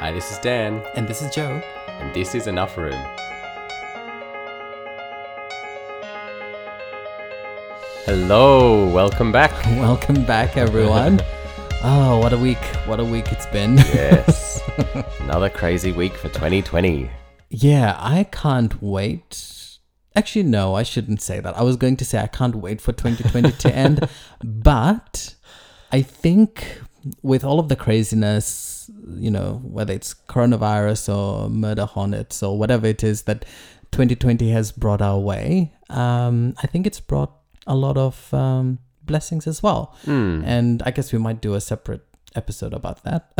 Hi, this is Dan, And this is Joe. and this is Enough Room. Hello, welcome back. Welcome back, everyone. oh, what a week. What a week it's been. Yes, another crazy week for 2020. yeah, I can't wait. Actually, no, I shouldn't say that. I was going to say I can't wait for 2020 to end. But I think with all of the craziness, you know, whether it's coronavirus or murder hornets or whatever it is that 2020 has brought our way, um, I think it's brought a lot of um, blessings as well. And I guess we might do a separate episode about that.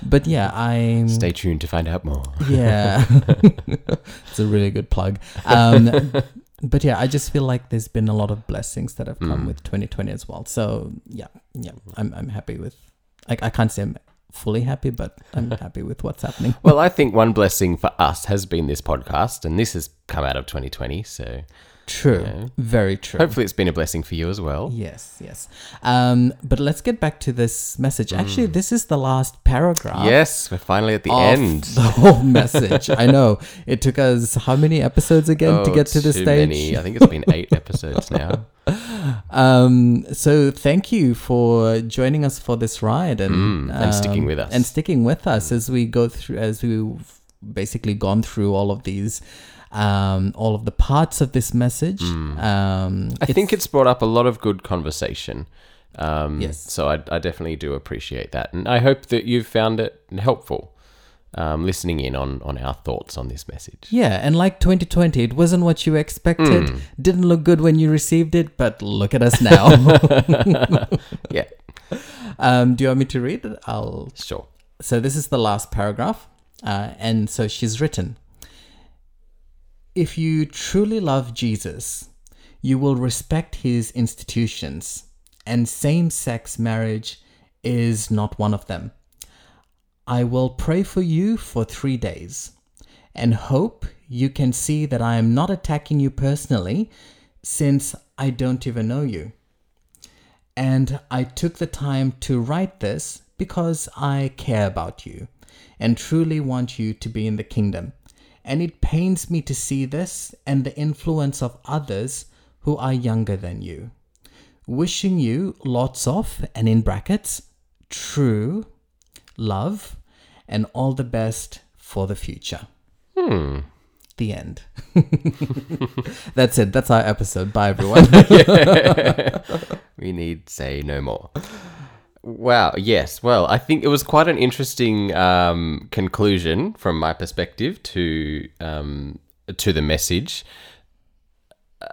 but yeah, I'm. Stay tuned to find out more. Yeah. it's a really good plug. Um, but yeah, I just feel like there's been a lot of blessings that have come with 2020 as well. So yeah, yeah, I'm, I'm happy with, I, I can't say I'm fully happy, but I'm happy with what's happening. Well, I think one blessing for us has been this podcast, and this has come out of 2020. So True. Very true. hopefully, it's been a blessing for you as well. Yes, yes. Um, but let's get back to this message. Actually, this is the last paragraph. Yes, we're finally at the of end. the whole message. I know it took us how many episodes again to Oh, get to this stage? many. I think it's been eight episodes now. Um, so thank you for joining us for this ride and Mm, and sticking um, with us. and sticking with us as we go through as we've basically gone through all of these um all of the parts of this message um Mm. I think it's brought up a lot of good conversation. Um, Yes. So I, I definitely do appreciate that, and I hope that you've found it helpful. Um, listening in on on our thoughts on this message. yeah and like 2020 it wasn't what you expected Hmm. didn't look good when you received it but look at us now Yeah, um do you want me to read it i'll sure. so this is the last paragraph uh, and so she's written if you truly love jesus you will respect his institutions and same-sex marriage is not one of them i will pray for you for three days and hope you can see that i am not attacking you personally since i don't even know you and I took the time to write this because I care about you and truly want you to be in the kingdom. And it pains me to see this and the influence of others who are younger than you. Wishing you lots of, and in brackets, true love and all the best for the future. Hmm. The end. That's it. That's our episode. Bye, everyone. We need say no more. Wow. Yes. Well, I think it was quite an interesting um, conclusion from my perspective to um, to the message. Uh,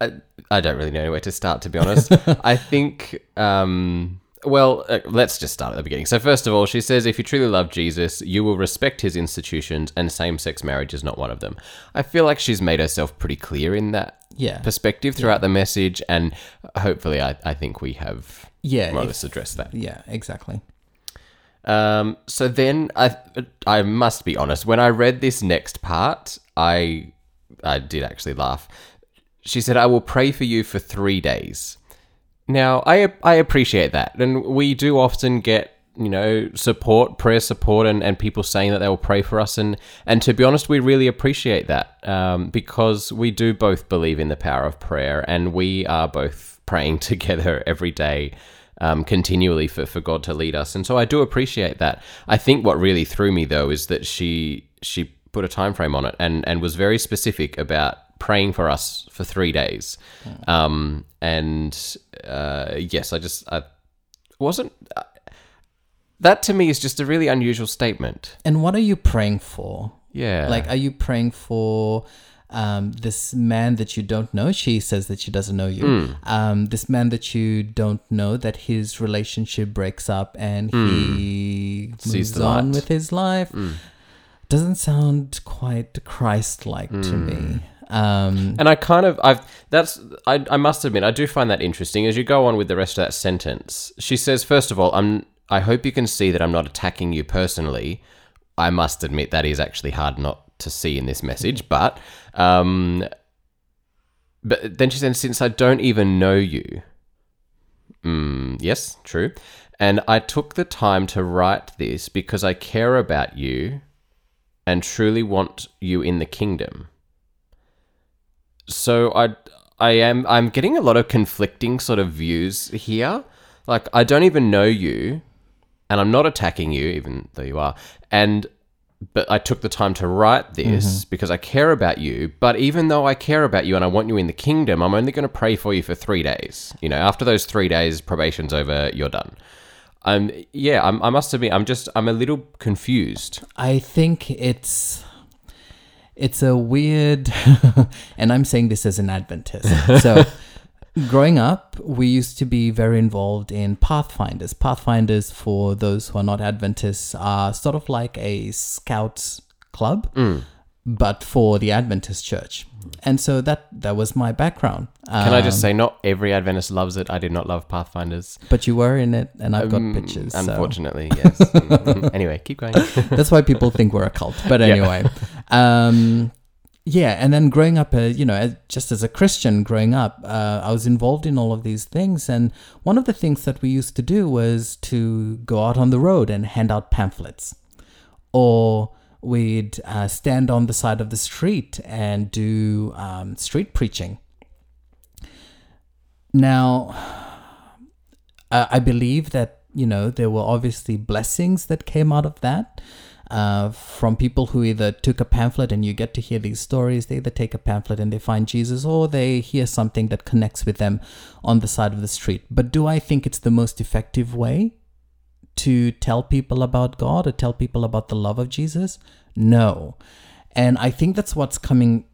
I, I don't really know where to start, to be honest. I think. Um, well, uh, let's just start at the beginning. So, first of all, she says, if you truly love Jesus, you will respect his institutions, and same sex marriage is not one of them. I feel like she's made herself pretty clear in that Yeah. perspective throughout the message, and hopefully, I, I think we have Yeah, more or less addressed that. yeah, exactly. Um, so then I I must be honest. When I read this next part, I I did actually laugh. She said, "I will pray for you for three days." Now I I appreciate that, and we do often get you know support, prayer support, and, and people saying that they will pray for us, and and to be honest, we really appreciate that um, because we do both believe in the power of prayer, and we are both praying together every day um, continually for, for God to lead us. And so I do appreciate that. I think what really threw me though is that she she put a time frame on it and, and was very specific about praying for us for three days. Um, and uh, yes, I just I wasn't. Uh, that to me is just a really unusual statement. And what are you praying for? Yeah. Like, are you praying for um, this man that you don't know? She says that she doesn't know you. Hmm. Um, this man that you don't know, that his relationship breaks up and he Sees moves Hmm. on with his life. Doesn't sound quite Christ-like to Hmm. me. Um, And I kind of, I've, that's, I, I must admit, I do find that interesting. As you go on with the rest of that sentence, she says, first of all, I'm, I hope you can see that I'm not attacking you personally. I must admit that is actually hard not to see in this message, but, um, but then she says, since I don't even know you, mm, yes, true. And I took the time to write this because I care about you and truly want you in the kingdom. So I I am I'm getting a lot of conflicting sort of views here. Like I don't even know you and I'm not attacking you even though you are. And but I took the time to write this because I care about you. But even though I care about you and I want you in the kingdom, I'm only going to pray for you for three days. You know, after those three days, probation's over, you're done. Um, yeah, I'm, I must admit, I'm just, I'm a little confused. I think it's it's a weird and I'm saying this as an Adventist. So growing up, we used to be very involved in Pathfinders. Pathfinders, for those who are not Adventists, are sort of like a scouts club, but for the Adventist church. And so that that was my background. Can I just Um, say, not every Adventist loves it. I did not love Pathfinders. But you were in it, and I've got Um, pictures. so- Unfortunately, yes. Mm, anyway, keep going. That's why people think we're a cult. But anyway, um, yeah. And then growing up, uh, you know, just as a Christian growing up, uh, I was involved in all of these things. And one of the things that we used to do was to go out on the road and hand out pamphlets, or we'd uh, stand on the side of the street and do um, street preaching. Now, I believe that you know there were obviously blessings that came out of that uh, from people who either took a pamphlet and you get to hear these stories. They either take a pamphlet and they find Jesus, or they hear something that connects with them on the side of the street. But do I think it's the most effective way to tell people about God or tell people about the love of Jesus? No, and I think that's what's coming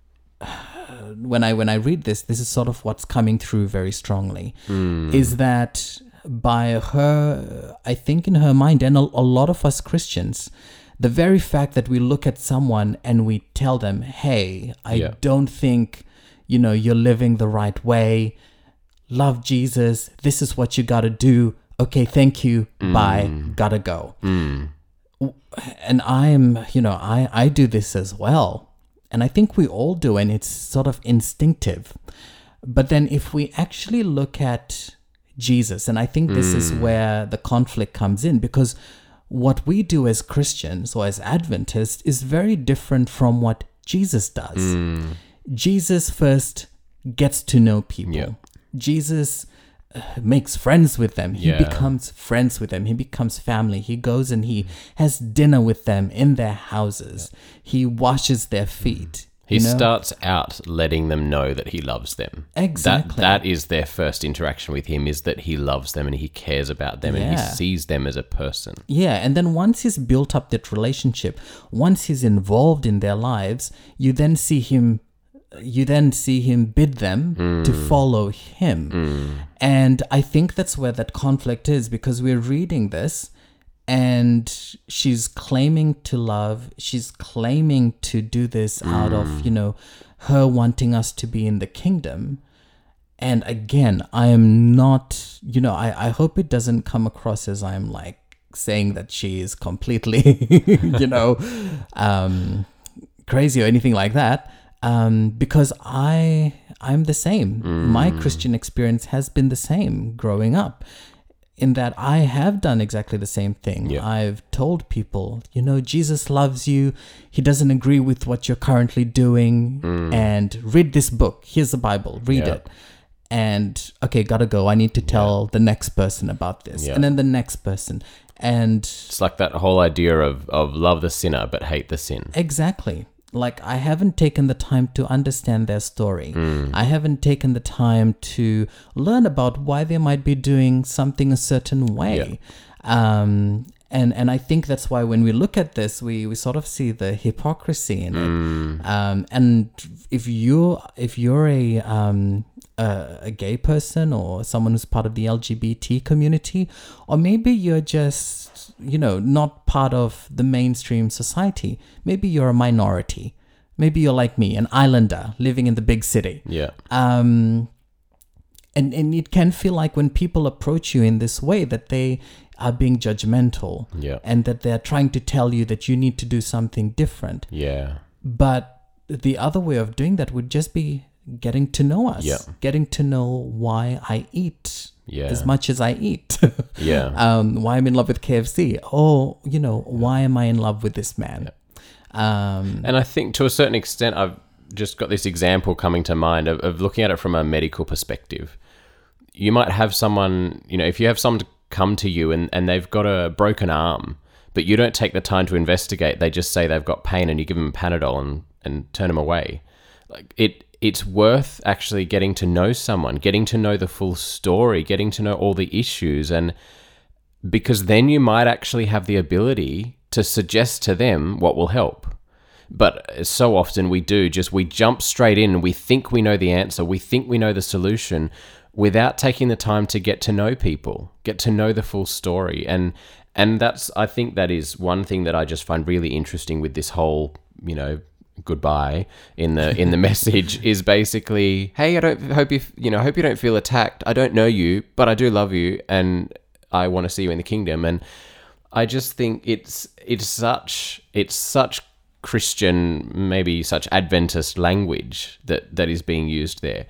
when I when I read this, this is sort of what's coming through very strongly, is that by her, I think in her mind, and a, a lot of us Christians, the very fact that we look at someone and we tell them, "Hey, I Yeah. don't think you know you're living the right way. Love Jesus. This is what you got to do. Okay, thank you. Mm. Bye. Gotta go." Mm. and I'm, you know, I I do this as well, and I think we all do, and it's sort of instinctive. But then if we actually look at Jesus, and I think this is mm. where the conflict comes in, because what we do as Christians or as Adventists is very different from what Jesus does. Jesus first gets to know people. Yeah. Jesus uh, makes friends with them. He Yeah. becomes friends with them. He becomes family. He goes and he has dinner with them in their houses. He washes their feet. He you know? starts out letting them know that he loves them. Exactly. That that is their first interaction with him is that he loves them and he cares about them and he sees them as a person. Yeah, and then once he's built up that relationship, once he's involved in their lives, you then see him you then see him bid them to hmm. follow him. Hmm. And I think that's where that conflict is because we're reading this and she's claiming to love, she's claiming to do this out of, you know, her wanting us to be in the kingdom. And again, I am not, you know, I, I hope it doesn't come across as I'm like saying that she is completely, you know, um, crazy or anything like that. Um, because I, I'm the same. My Christian experience has been the same growing up in that I have done exactly the same thing. Yeah. I've told people, you know, Jesus loves you. He doesn't agree with what you're currently doing. Mm. And read this book. Here's the Bible. Read Yeah. it. And okay, gotta go. I need to tell the next person about this. Yeah. And then the next person. And It's like that whole idea of, of love the sinner but hate the sin. Exactly. Like, I haven't taken the time to understand their story. I haven't taken the time to learn about why they might be doing something a certain way. Um, and, and I think that's why when we look at this, we, we sort of see the hypocrisy in it. Um, and if you're if you're a um, a, a gay person or someone who's part of the LGBT community, or maybe you're just you know not part of the mainstream society. Maybe you're a minority. Maybe you're like me, an islander living in the big city. Yeah. Um, and and it can feel like when people approach you in this way that they are being judgmental Yeah. and that they're trying to tell you that you need to do something different. Yeah. But the other way of doing that would just be getting to know us, Yeah. getting to know why I eat Yeah. as much as I eat. Yeah. um, why I'm in love with KFC. Oh, you know, why am I in love with this man? Um, And I think to a certain extent, I've just got this example coming to mind of, of looking at it from a medical perspective. You might have someone, you know, if you have someone to come to you and, and they've got a broken arm, but you don't take the time to investigate, they just say they've got pain and you give them Panadol and, and turn them away. Like it, it's worth actually getting to know someone, getting to know the full story, getting to know all the issues, and because then you might actually have the ability to suggest to them what will help. But uh, so often we do just we jump straight in we think we know the answer, we think we know the solution without taking the time to get to know people, get to know the full story. And and that's I think that is one thing that I just find really interesting with this whole, you know, goodbye in the in the message is basically, hey, I don't hope you you know, I hope you don't feel attacked. I don't know you, but I do love you and I want to see you in the kingdom and I just think it's it's such it's such Christian, maybe such Adventist language that that is being used there,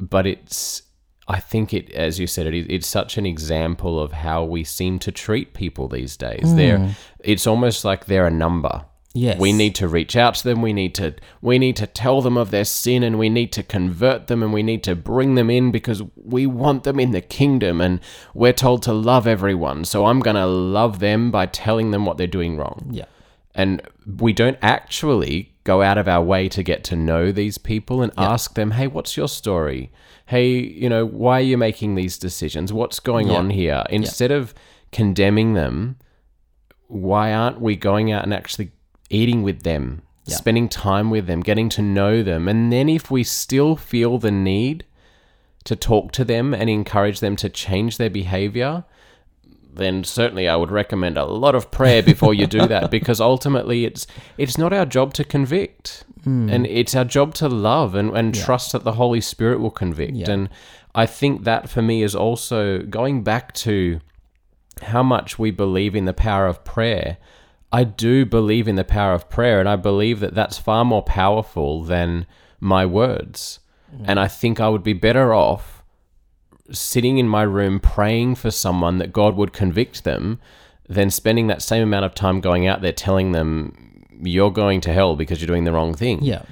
but it's I think it, as you said, it it's such an example of how we seem to treat people these days. They're, hmm. it's almost like they're a number. Yes. We need to reach out to them. We need to we need to tell them of their sin and we need to convert them and we need to bring them in because we want them in the kingdom and we're told to love everyone. So I'm going to love them by telling them what they're doing wrong. yeah. And we don't actually go out of our way to get to know these people and ask them, "Hey, what's your story? Hey, you know, why are you making these decisions? What's going Yeah. on here?" Instead of condemning them, why aren't we going out and actually eating with them, Yeah. spending time with them, getting to know them? And then if we still feel the need to talk to them and encourage them to change their behavior, then certainly I would recommend a lot of prayer before you do that because ultimately it's it's not our job to convict. Hmm. And it's our job to love and, and trust that the Holy Spirit will convict. Yeah. And I think that for me is also going back to how much we believe in the power of prayer. I do believe in the power of prayer, and I believe that that's far more powerful than my words. Mm. And I think I would be better off sitting in my room praying for someone that God would convict them than spending that same amount of time going out there telling them you're going to hell because you're doing the wrong thing. Yeah.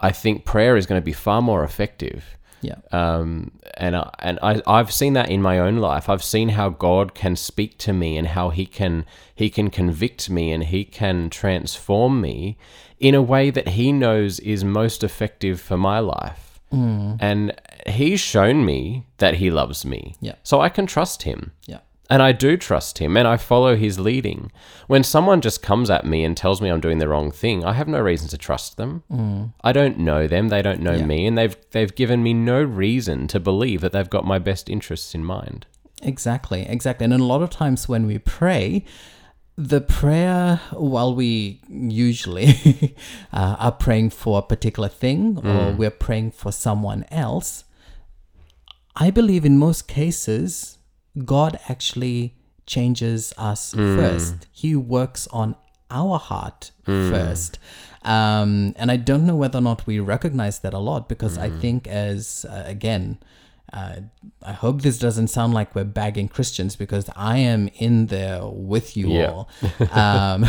I think prayer is going to be far more effective. Yeah. Um, and I, and I, I've seen that in my own life. I've seen how God can speak to me and how He can He can convict me and He can transform me in a way that He knows is most effective for my life. And He's shown me that He loves me. Yeah. So I can trust Him. Yeah. And I do trust him and I follow his leading. When someone just comes at me and tells me I'm doing the wrong thing, I have no reason to trust them. I don't know them, they don't know Yeah. me, and they've they've given me no reason to believe that they've got my best interests in mind. Exactly, exactly. And a lot of times when we pray, the prayer, while we usually uh, are praying for a particular thing or we're praying for someone else, I believe in most cases, God actually changes us first. He works on our heart first. Um, and I don't know whether or not we recognize that a lot because I think, as uh, again, uh, I hope this doesn't sound like we're bagging Christians because I am in there with you Yeah. all. Um,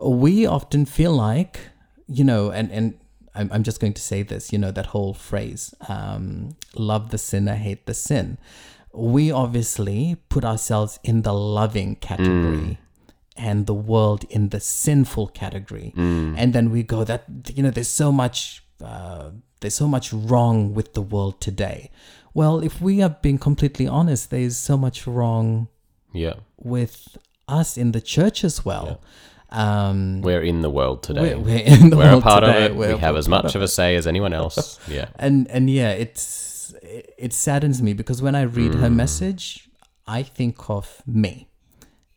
we often feel like, you know, and, and I'm, I'm just going to say this, you know, that whole phrase um, love the sinner, hate the sin. We obviously put ourselves in the loving category. And the world in the sinful category, and then we go that you know there's so much uh, there's so much wrong with the world today. Well, if we are being completely honest, there's so much wrong Yeah. with us in the church as well. Um, We're in the world today. we're, we're in the We're a part today. of it. We're we have as much of a say as anyone else. Yeah. and and yeah, it's it saddens me because when I read Mm. her message, I think of me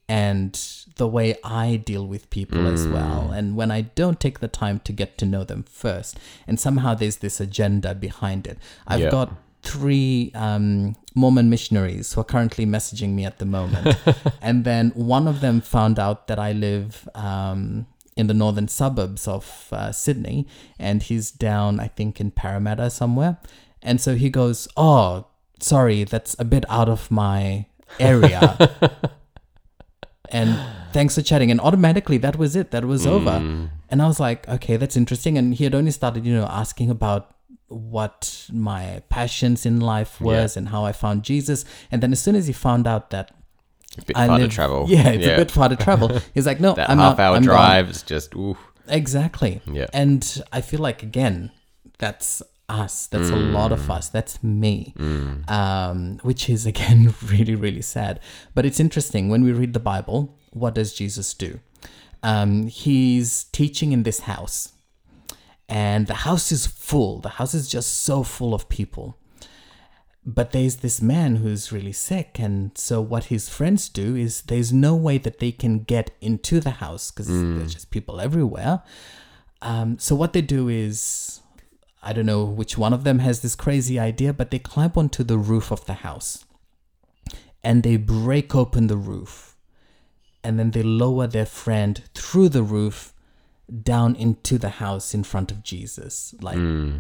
and the way I deal with people as Mm. well. And when I don't take the time to get to know them first, and somehow there's this agenda behind it. I've Yeah. got three um, Mormon missionaries who are currently messaging me at the moment. and then one of them found out that I live um, in the northern suburbs of uh, Sydney, and he's down, I think, in Parramatta somewhere. And so he goes, "Oh, sorry, that's a bit out of my area." and thanks for chatting. And automatically, that was it. That was over. Mm. And I was like, "Okay, that's interesting." And he had only started, you know, asking about what my passions in life was and how I found Jesus. And then as soon as he found out that A bit I far live, to travel. yeah, it's a bit far to travel. He's like, no, That I'm half out. hour I'm gone." drive is just ooh. Exactly. Yeah. And I feel like again, that's us. That's a lot of us. That's me. Um, which is again really, really sad. But it's interesting when we read the Bible. What does Jesus do? Um, he's teaching in this house, and the house is full. The house is just so full of people. But there's this man who's really sick, and so what his friends do is there's no way that they can get into the house because there's just people everywhere. Um, so what they do is, I don't know which one of them has this crazy idea, but they climb onto the roof of the house, and they break open the roof, and then they lower their friend through the roof down into the house in front of Jesus. Like,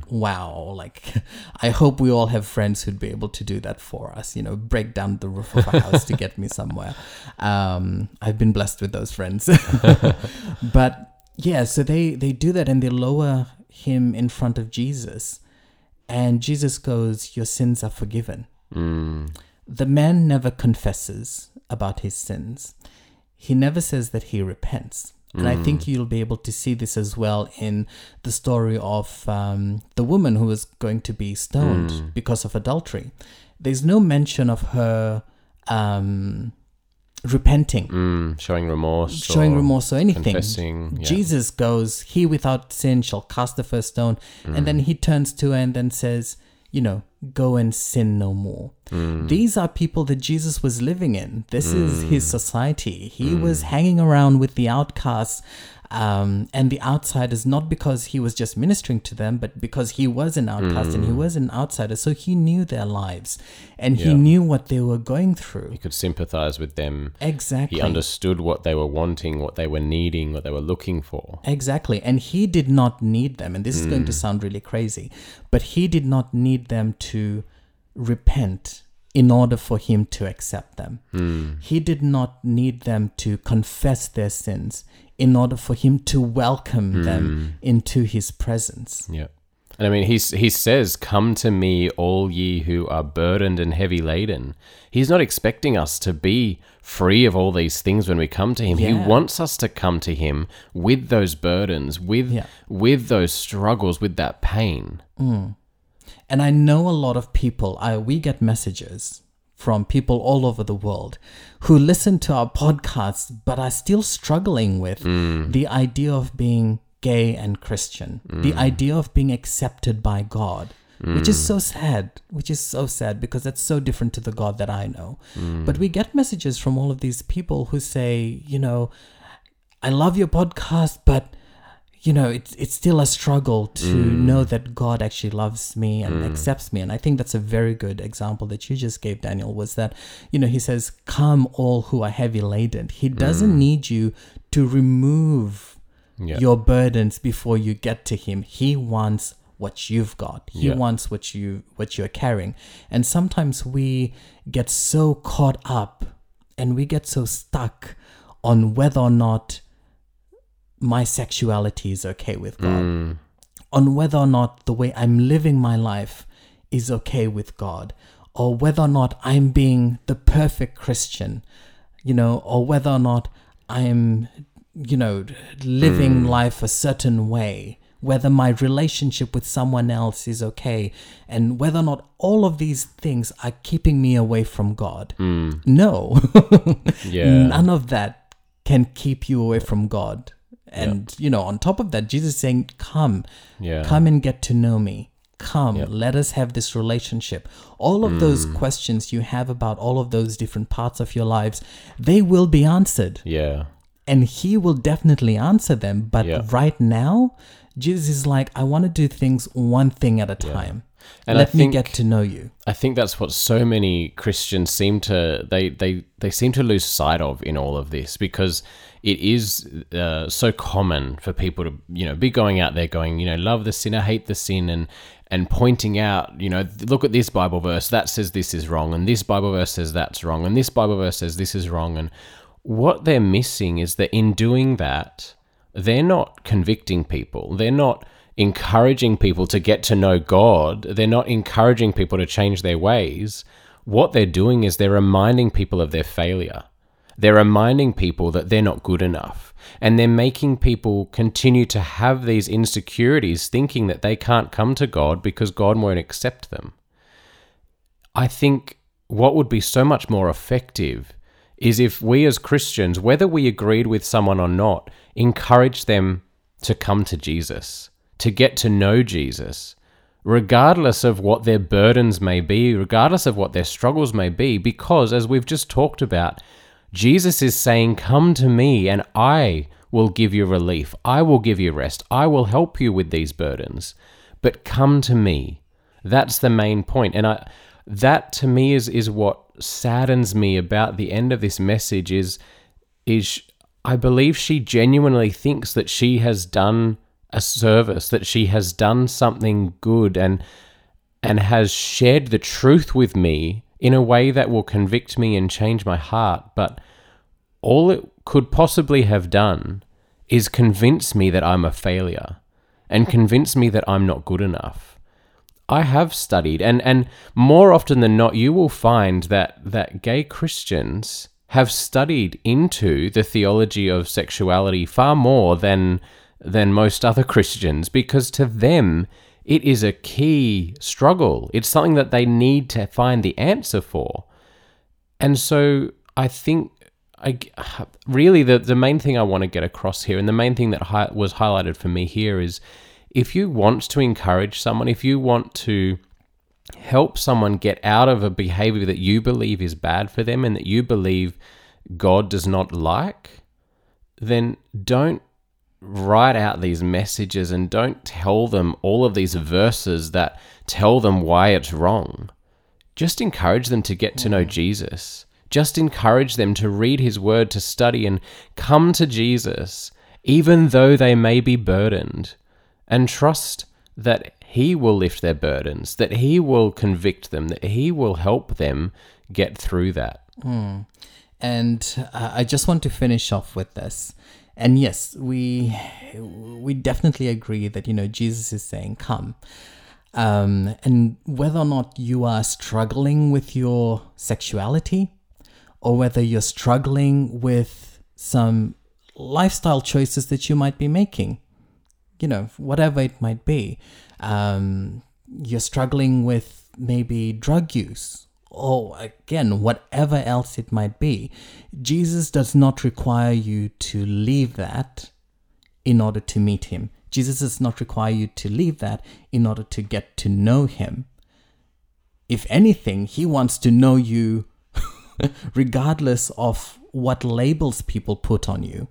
wow. Like, I hope we all have friends who'd be able to do that for us, you know, break down the roof of a house to get me somewhere. Um, I've been blessed with those friends. but yeah, so they, they do that and they lower him in front of Jesus. And Jesus goes, Your sins are forgiven. The man never confesses about his sins. He never says that he repents. And I think you'll be able to see this as well in the story of um, the woman who was going to be stoned because of adultery. There's no mention of her um, repenting, Mm, showing remorse. showing or remorse or anything. Confessing. Yeah. Jesus goes, He without sin shall cast the first stone. And mm. then he turns to her and then says, You know, go and sin no more. Mm. These are people that Jesus was living in. This is his mm. society. He was hanging around with the outcasts. Um, and the outsiders, not because he was just ministering to them, but because he was an outcast and he hmm. was an outsider. So he knew their lives and he knew what they were going through. He could sympathize with them. Exactly. He understood what they were wanting, what they were needing, what they were looking for. Exactly. And he did not need them. And this is going to hmm. sound really crazy, but he did not need them to repent in order for him to accept them. Hmm. He did not need them to confess their sins in order for him to welcome them hmm. into his presence. Yeah. And I mean, he, he says, Come to me, all ye who are burdened and heavy laden. He's not expecting us to be free of all these things when we come to him. He wants us to come to him with those burdens, with, Yeah. with those struggles, with that pain. Mm. And I know a lot of people, I, we get messages from people all over the world who listen to our podcasts but are still struggling with mm. the idea of being gay and Christian, the mm. idea of being accepted by God. Which is mm. so sad, which is so sad because that's so different to the God that I know. But we get messages from all of these people who say, you know, I love your podcast, but you know, it's it's still a struggle to mm. know that God actually loves me and mm. accepts me. And I think that's a very good example that you just gave, Daniel, was that, you know, he says, Come all who are heavy laden. He mm. doesn't need you to remove Yeah. your burdens before you get to him. He wants what you've got. He Yeah. wants what you what you're carrying. And sometimes we get so caught up and we get so stuck on whether or not my sexuality is okay with God, mm. on whether or not the way I'm living my life is okay with God, or whether or not I'm being the perfect Christian, you know, or whether or not I'm, you know, living mm. life a certain way. Whether my relationship with someone else is okay, and whether or not all of these things are keeping me away from God. Mm. No. Yeah. None of that can keep you away from God. And, you know, on top of that, Jesus is saying, Come, Yeah. come and get to know me. Come, let us have this relationship. All of those Mm. questions you have about all of those different parts of your lives, they will be answered. Yeah. And He will definitely answer them. But Yeah. right now, Jesus is like, I want to do things one thing at a time. And Let I think me get to know you. I think that's what so many Christians seem to they they they seem to lose sight of in all of this because it is uh, so common for people to you know be going out there going you know love the sinner hate the sin and and pointing out you know look at this Bible verse that says this is wrong and this Bible verse says that's wrong and this Bible verse says this is wrong and what they're missing is that in doing that they're not convicting people they're not encouraging people to get to know God, they're not encouraging people to change their ways. What they're doing is they're reminding people of their failure. They're reminding people that they're not good enough. And they're making people continue to have these insecurities, thinking that they can't come to God because God won't accept them. I think what would be so much more effective is if we as Christians, whether we agreed with someone or not, encourage them to come to Jesus to get to know Jesus, regardless of what their burdens may be, regardless of what their struggles may be, because as we've just talked about, Jesus is saying, Come to me and I will give you relief. I will give you rest. I will help you with these burdens. But come to me. That's the main point. And I that to me is is what saddens me about the end of this message is is I believe she genuinely thinks that she has done a service, that she has done something good and and has shared the truth with me in a way that will convict me and change my heart. But all it could possibly have done is convince me that I'm a failure and convince me that I'm not good enough. I have studied and and more often than not you will find that that gay Christians have studied into the theology of sexuality far more than than most other Christians because to them it is a key struggle. It's something that they need to find the answer for. And so I think I really the the main thing I want to get across here and the main thing that hi- was highlighted for me here is if you want to encourage someone, if you want to help someone get out of a behavior that you believe is bad for them and that you believe God does not like, then don't write out these messages and don't tell them all of these verses that tell them why it's wrong. Just encourage them to get to know mm. Jesus. Just encourage them to read his word, to study, and come to Jesus, even though they may be burdened, and trust that he will lift their burdens, that he will convict them, that he will help them get through that. Mm. And uh, I just want to finish off with this and yes we we definitely agree that you know jesus is saying come um, and whether or not you are struggling with your sexuality or whether you're struggling with some lifestyle choices that you might be making you know whatever it might be um, you're struggling with maybe drug use or again, whatever else it might be, Jesus does not require you to leave that in order to meet him. Jesus does not require you to leave that in order to get to know him. If anything, he wants to know you regardless of what labels people put on you.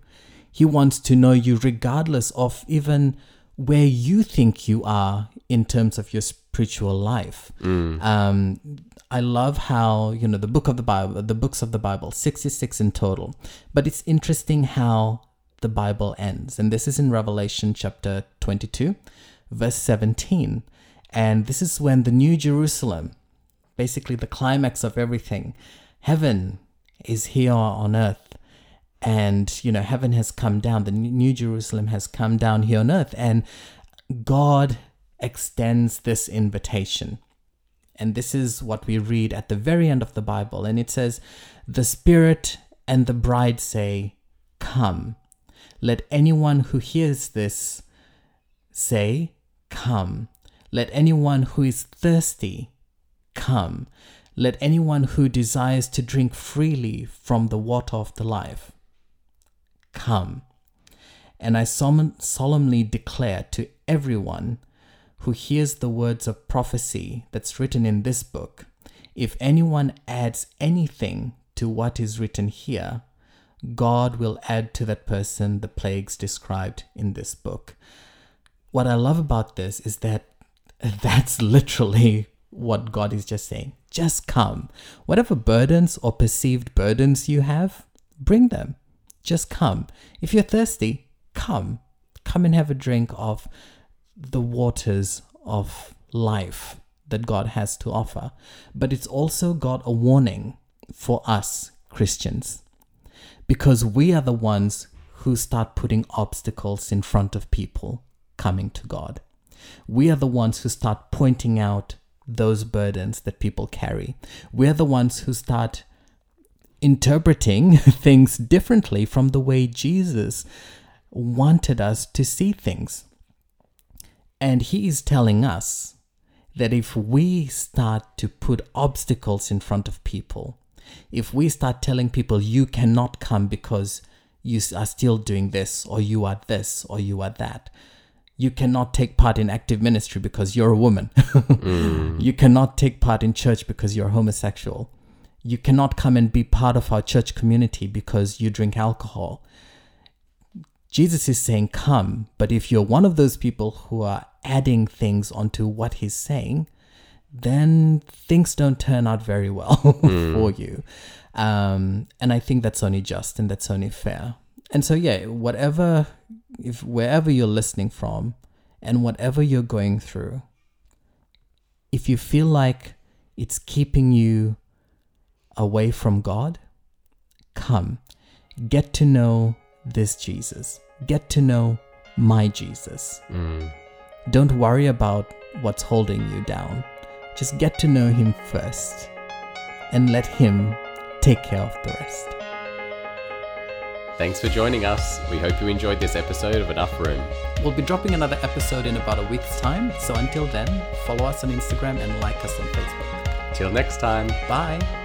He wants to know you regardless of even where you think you are in terms of your spiritual life. Mm. Um, I love how you know the book of the Bible, the books of the Bible, sixty six in total. But it's interesting how the Bible ends, and this is in Revelation chapter twenty two, verse seventeen, and this is when the New Jerusalem, basically the climax of everything, heaven is here on earth and you know heaven has come down the new jerusalem has come down here on earth and god extends this invitation. And this is what we read at the very end of the bible and it says the spirit and the bride say come let anyone who hears this say come. Let anyone who is thirsty come. Let anyone who desires to drink freely from the water of the life come. And I solemnly declare to everyone who hears the words of prophecy that's written in this book if anyone adds anything to what is written here, God will add to that person the plagues described in this book. What I love about this is that That's literally what God is just saying. Just come. Whatever burdens or perceived burdens you have, bring them. Just come. If you're thirsty, come. Come and have a drink of the waters of life that God has to offer. But it's also got a warning for us Christians because we are the ones who start putting obstacles in front of people coming to God. We are the ones who start pointing out those burdens that people carry. We are the ones who start interpreting things differently from the way Jesus wanted us to see things. And he is telling us that if we start to put obstacles in front of people, if we start telling people you cannot come because you are still doing this, or you are this, or you are that, you cannot take part in active ministry because you're a woman. mm. You cannot take part in church because you're homosexual. You cannot come and be part of our church community because you drink alcohol. Jesus is saying, Come, but if you're one of those people who are adding things onto what he's saying, then things don't turn out very well mm. for you. Um, and I think that's only just and that's only fair. And so, yeah, whatever, if wherever you're listening from and whatever you're going through, if you feel like it's keeping you away from God, come. Get to know this Jesus. Get to know my Jesus. Mm. Don't worry about what's holding you down. Just get to know him first and let him take care of the rest. Thanks for joining us. We hope you enjoyed this episode of Enough Room. We'll be dropping another episode in about a week's time, so until then, follow us on Instagram and like us on Facebook. Till next time. Bye.